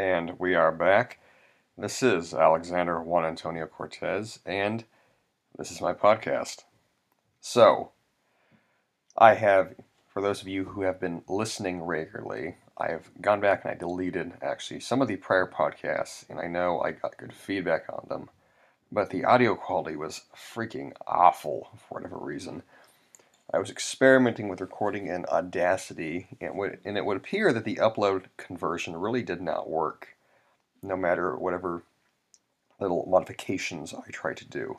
And we are back. This is Alexander Juan Antonio Cortez, and this is my podcast. So, I have, for those of you who have been listening regularly, I have gone back and I deleted actually some of the prior podcasts, and I know I got good feedback on them, but the audio quality was freaking awful for whatever reason. I was experimenting with recording in Audacity, and, would, and it would appear that the upload conversion really did not work, no matter whatever little modifications I tried to do.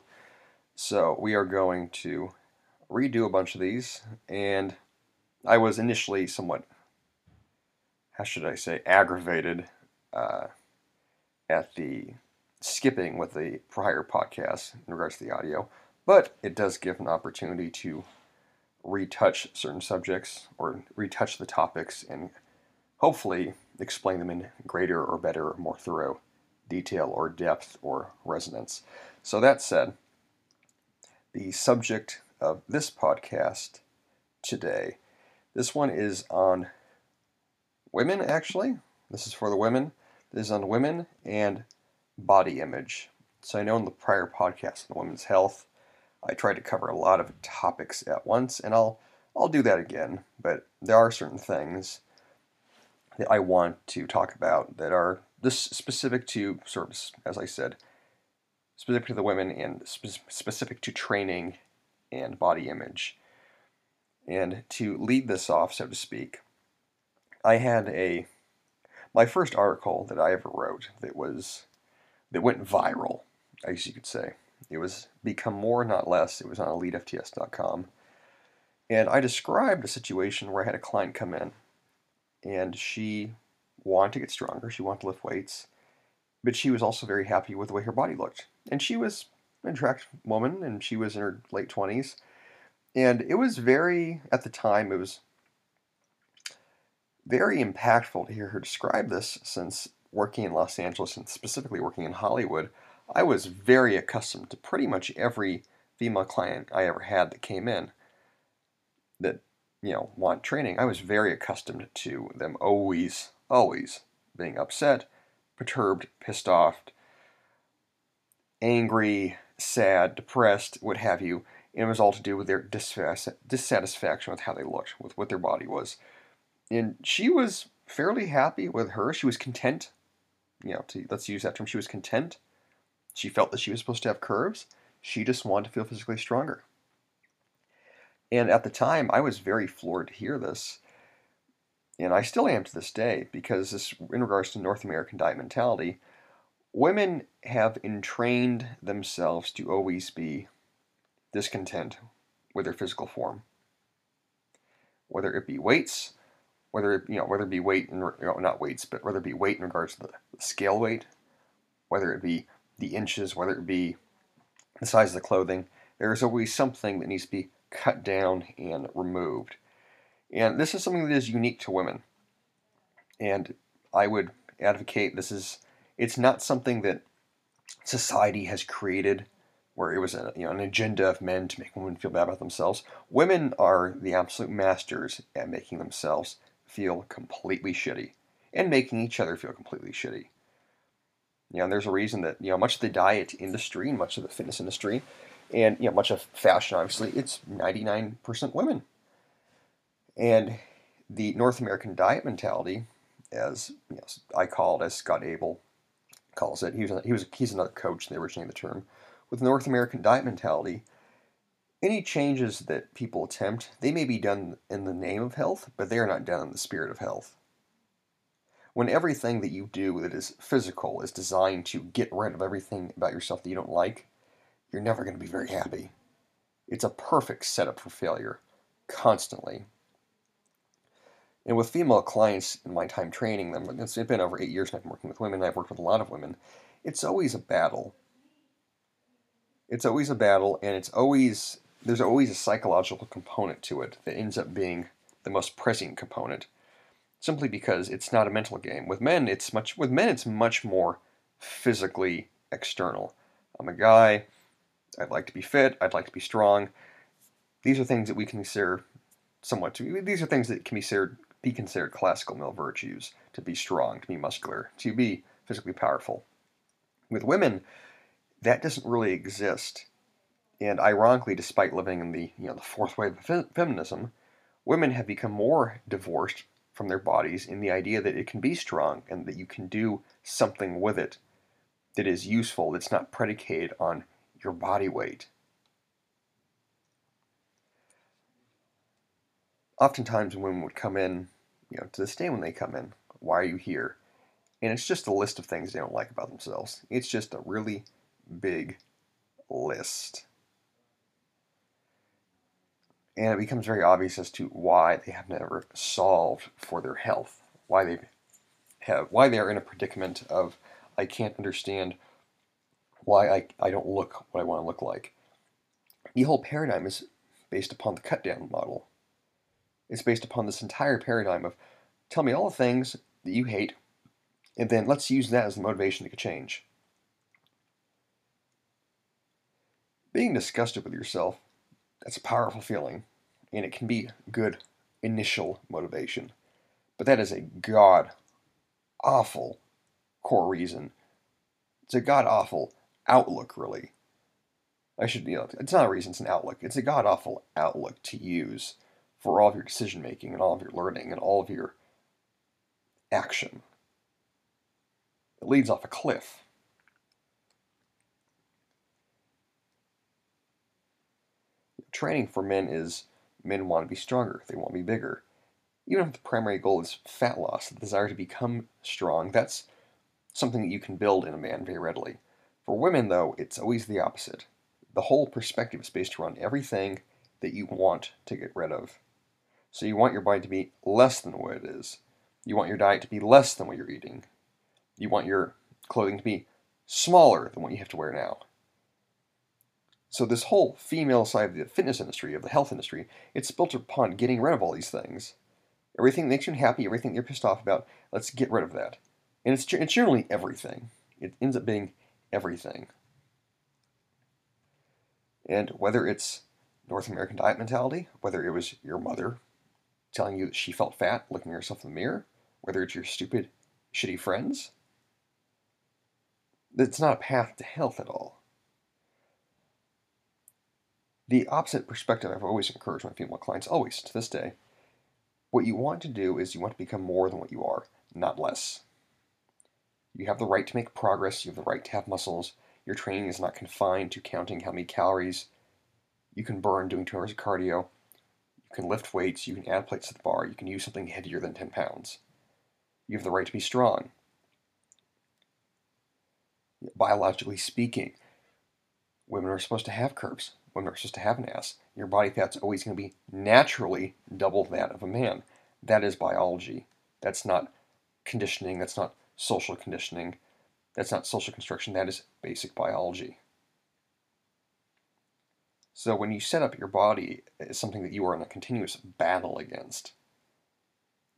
So we are going to redo a bunch of these, and I was initially somewhat, how should I say, aggravated uh, at the skipping with the prior podcast in regards to the audio, but it does give an opportunity to retouch certain subjects or retouch the topics and hopefully explain them in greater or better or more thorough detail or depth or resonance. So, that said, the subject of this podcast today, this one is on women actually. This is for the women. This is on women and body image. So, I know in the prior podcast on women's health, I tried to cover a lot of topics at once, and I'll I'll do that again. But there are certain things that I want to talk about that are this specific to of, as I said, specific to the women and spe- specific to training and body image. And to lead this off, so to speak, I had a my first article that I ever wrote that was that went viral, I guess you could say. It was Become More, Not Less. It was on EliteFTS.com. And I described a situation where I had a client come in and she wanted to get stronger. She wanted to lift weights, but she was also very happy with the way her body looked. And she was an attractive woman and she was in her late 20s. And it was very, at the time, it was very impactful to hear her describe this since working in Los Angeles and specifically working in Hollywood, I was very accustomed to pretty much every female client I ever had that came in that, you know, want training. I was very accustomed to them always, always being upset, perturbed, pissed off, angry, sad, depressed, what have you. And it was all to do with their dissatisfaction with how they looked, with what their body was. And she was fairly happy with her. She was content. You know, to, let's use that term. She was content she felt that she was supposed to have curves. She just wanted to feel physically stronger. And at the time, I was very floored to hear this. And I still am to this day because this, in regards to North American diet mentality, women have entrained themselves to always be discontent with their physical form. Whether it be weights, whether it, you know, whether it be weight, in, you know, not weights, but whether it be weight in regards to the scale weight, whether it be the inches, whether it be the size of the clothing, there is always something that needs to be cut down and removed. And this is something that is unique to women. And I would advocate this is it's not something that society has created where it was a, you know, an agenda of men to make women feel bad about themselves. Women are the absolute masters at making themselves feel completely shitty and making each other feel completely shitty. You know, there's a reason that you know much of the diet industry and much of the fitness industry, and you know much of fashion, obviously, it's 99% women. And the North American diet mentality, as you know, I call it, as Scott Abel calls it, he was he was he's another coach. They originated the term with the North American diet mentality. Any changes that people attempt, they may be done in the name of health, but they are not done in the spirit of health when everything that you do that is physical is designed to get rid of everything about yourself that you don't like, you're never going to be very happy. It's a perfect setup for failure, constantly. And with female clients in my time training them, it's been over eight years and I've been working with women, I've worked with a lot of women, it's always a battle. It's always a battle, and it's always, there's always a psychological component to it that ends up being the most pressing component simply because it's not a mental game. With men, it's much with men it's much more physically external. I'm a guy. I'd like to be fit. I'd like to be strong. These are things that we consider somewhat. To, these are things that can be considered be considered classical male virtues to be strong, to be muscular, to be physically powerful. With women, that doesn't really exist. And ironically, despite living in the you know the fourth wave of feminism, women have become more divorced from their bodies in the idea that it can be strong and that you can do something with it that is useful, that's not predicated on your body weight. Oftentimes, women would come in, you know, to this day when they come in, why are you here? And it's just a list of things they don't like about themselves. It's just a really big list. And it becomes very obvious as to why they have never solved for their health, why they have why they are in a predicament of I can't understand why I, I don't look what I want to look like. The whole paradigm is based upon the cut down model. It's based upon this entire paradigm of tell me all the things that you hate, and then let's use that as the motivation to change. Being disgusted with yourself, that's a powerful feeling, and it can be good initial motivation. But that is a god awful core reason. It's a god awful outlook, really. I should, you know, it's not a reason, it's an outlook. It's a god awful outlook to use for all of your decision making and all of your learning and all of your action. It leads off a cliff. Training for men is men want to be stronger, they want to be bigger. Even if the primary goal is fat loss, the desire to become strong, that's something that you can build in a man very readily. For women, though, it's always the opposite. The whole perspective is based around everything that you want to get rid of. So you want your body to be less than what it is. You want your diet to be less than what you're eating. You want your clothing to be smaller than what you have to wear now. So this whole female side of the fitness industry, of the health industry, it's built upon getting rid of all these things. Everything that makes you happy, everything you're pissed off about, let's get rid of that. And it's, it's generally everything. It ends up being everything. And whether it's North American diet mentality, whether it was your mother telling you that she felt fat looking at herself in the mirror, whether it's your stupid, shitty friends, it's not a path to health at all. The opposite perspective I've always encouraged my female clients, always to this day. What you want to do is you want to become more than what you are, not less. You have the right to make progress, you have the right to have muscles. Your training is not confined to counting how many calories you can burn doing two hours of cardio. You can lift weights, you can add plates to the bar, you can use something heavier than 10 pounds. You have the right to be strong. Biologically speaking, women are supposed to have curves. Women are supposed to have an ass. Your body fat's always going to be naturally double that of a man. That is biology. That's not conditioning. That's not social conditioning. That's not social construction, that is basic biology. So when you set up your body uh, as something that you are in a continuous battle against,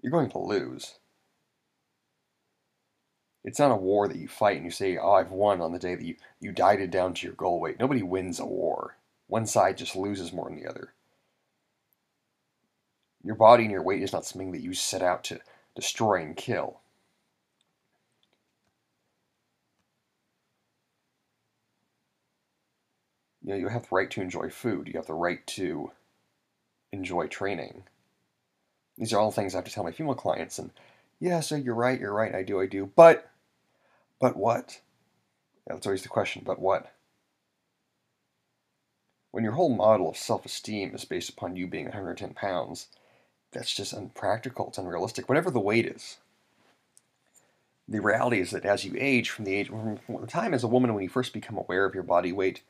you're going to lose. It's not a war that you fight and you say, oh, I've won on the day that you, you dieted down to your goal weight. Nobody wins a war. One side just loses more than the other. Your body and your weight is not something that you set out to destroy and kill. you know, you have the right to enjoy food. You have the right to enjoy training. These are all things I have to tell my female clients. And yeah, so you're right, you're right, I do, I do. But, but what? Yeah, that's always the question, but what? When your whole model of self esteem is based upon you being 110 pounds, that's just unpractical, it's unrealistic, whatever the weight is. The reality is that as you age, from the age, from the time as a woman when you first become aware of your body weight,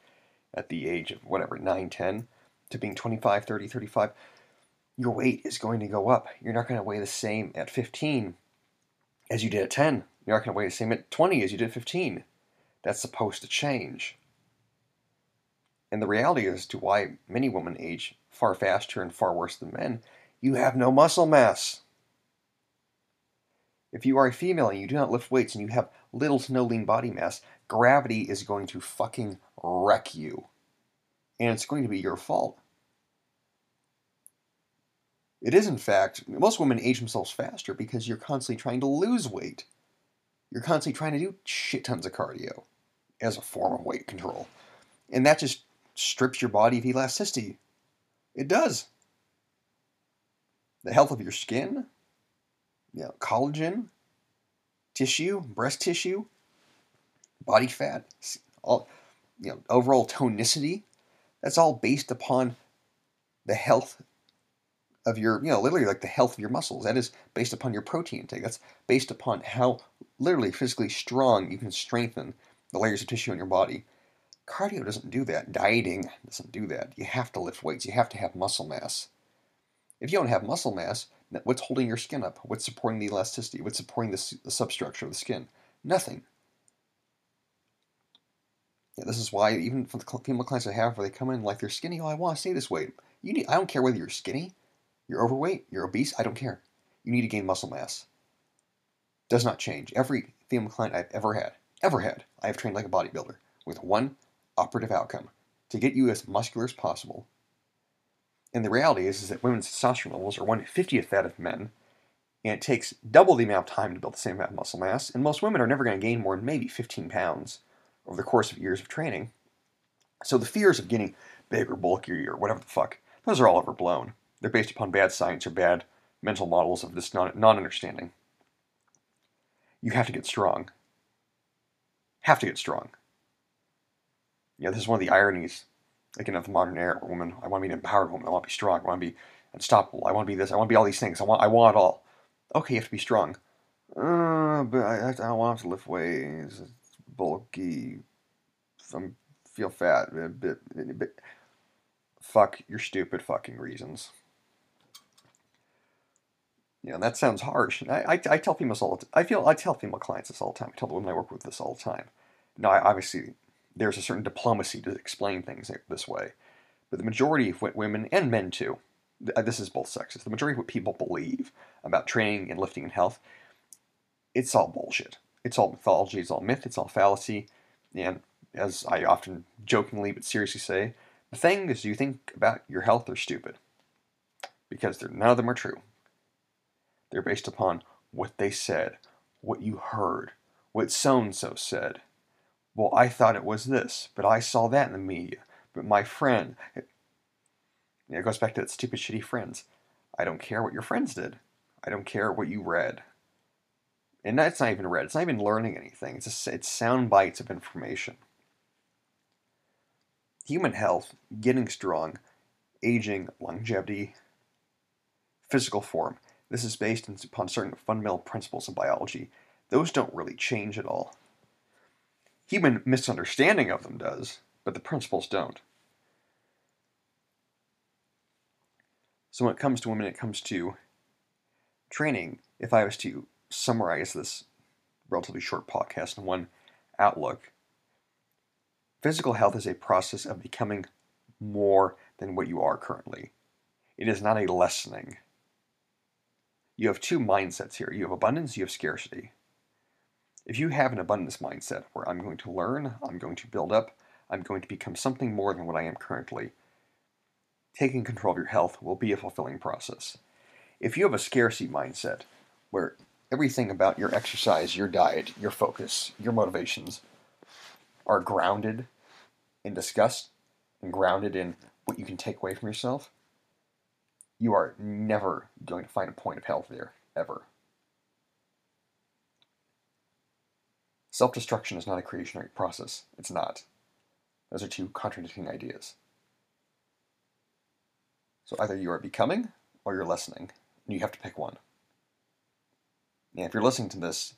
at the age of whatever, 9, 10, to being 25, 30, 35, your weight is going to go up. You're not going to weigh the same at 15 as you did at 10. You're not going to weigh the same at 20 as you did at 15. That's supposed to change. And the reality as to why many women age far faster and far worse than men, you have no muscle mass. If you are a female and you do not lift weights and you have little to no lean body mass, gravity is going to fucking wreck you. And it's going to be your fault. It is, in fact, most women age themselves faster because you're constantly trying to lose weight. You're constantly trying to do shit tons of cardio as a form of weight control. And that just strips your body of elasticity. It does. The health of your skin, you know, collagen, tissue, breast tissue, body fat, all you know, overall tonicity, that's all based upon the health of your, you know, literally like the health of your muscles. That is based upon your protein intake. That's based upon how literally physically strong you can strengthen the layers of tissue in your body. Cardio doesn't do that. Dieting doesn't do that. You have to lift weights. You have to have muscle mass. If you don't have muscle mass, what's holding your skin up? What's supporting the elasticity? What's supporting the, the substructure of the skin? Nothing. Yeah, this is why even for the female clients I have, where they come in like they're skinny, oh, I want to stay this weight. You need. I don't care whether you're skinny, you're overweight, you're obese. I don't care. You need to gain muscle mass. Does not change. Every female client I've ever had, ever had, I have trained like a bodybuilder with one operative outcome: to get you as muscular as possible. And the reality is, is that women's testosterone levels are one fiftieth that of men, and it takes double the amount of time to build the same amount of muscle mass. And most women are never going to gain more than maybe 15 pounds over the course of years of training. So the fears of getting big or bulky or whatever the fuck, those are all overblown. They're based upon bad science or bad mental models of this non understanding. You have to get strong. Have to get strong. Yeah, this is one of the ironies, again, of the modern era women, I want to be an empowered woman, I want to be strong, I want to be unstoppable, I want to be this, I want to be all these things, I want, I want it all. Okay, you have to be strong. Uh, but I, I don't want to lift weights bulky, some feel fat, a bit, a bit. Fuck your stupid fucking reasons. Yeah, that sounds harsh. I, I, I tell females all the. I feel I tell female clients this all the time. I tell the women I work with this all the time. Now, I, obviously, there's a certain diplomacy to explain things this way, but the majority of what women and men too, this is both sexes. The majority of what people believe about training and lifting and health, it's all bullshit. It's all mythology, it's all myth, it's all fallacy. And as I often jokingly but seriously say, the thing is you think about your health are stupid. Because none of them are true. They're based upon what they said, what you heard, what so and so said. Well, I thought it was this, but I saw that in the media. But my friend. It, goes back to that stupid, shitty friends. I don't care what your friends did. I don't care what you read and that's not even read. It's not even learning anything. It's just, it's sound bites of information. Human health, getting strong, aging, longevity, physical form. This is based upon certain fundamental principles of biology. Those don't really change at all. Human misunderstanding of them does, but the principles don't. So when it comes to women, it comes to training, if I was to summarize this relatively short podcast in one outlook. Physical health is a process of becoming more than what you are currently. It is not a lessening. You have two mindsets here you have abundance, you have scarcity. If you have an abundance mindset where I'm going to learn, I'm going to build up, I'm going to become something more than what I am currently, taking control of your health will be a fulfilling process. If you have a scarcity mindset where everything about your exercise, your diet, your focus, your motivations are grounded in disgust and grounded in what you can take away from yourself, you are never going to find a point of health there, ever. Self destruction is not a creationary process. It's not. Those are two contradicting ideas. So either you are becoming or you're lessening, and you have to pick one. Now, if you're listening to this,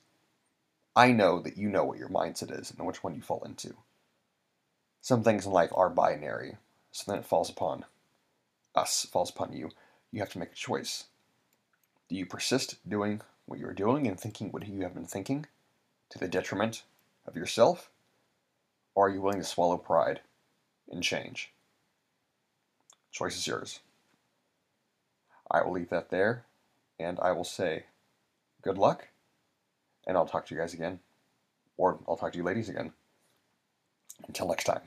I know that you know what your mindset is and which one you fall into. Some things in life are binary, so then it falls upon us, falls upon you. You have to make a choice. Do you persist doing what you're doing and thinking what you have been thinking to the detriment of yourself? Or are you willing to swallow pride and change? Choice is yours. I will leave that there, and I will say, good luck, and I'll talk to you guys again, or I'll talk to you ladies again. Until next time.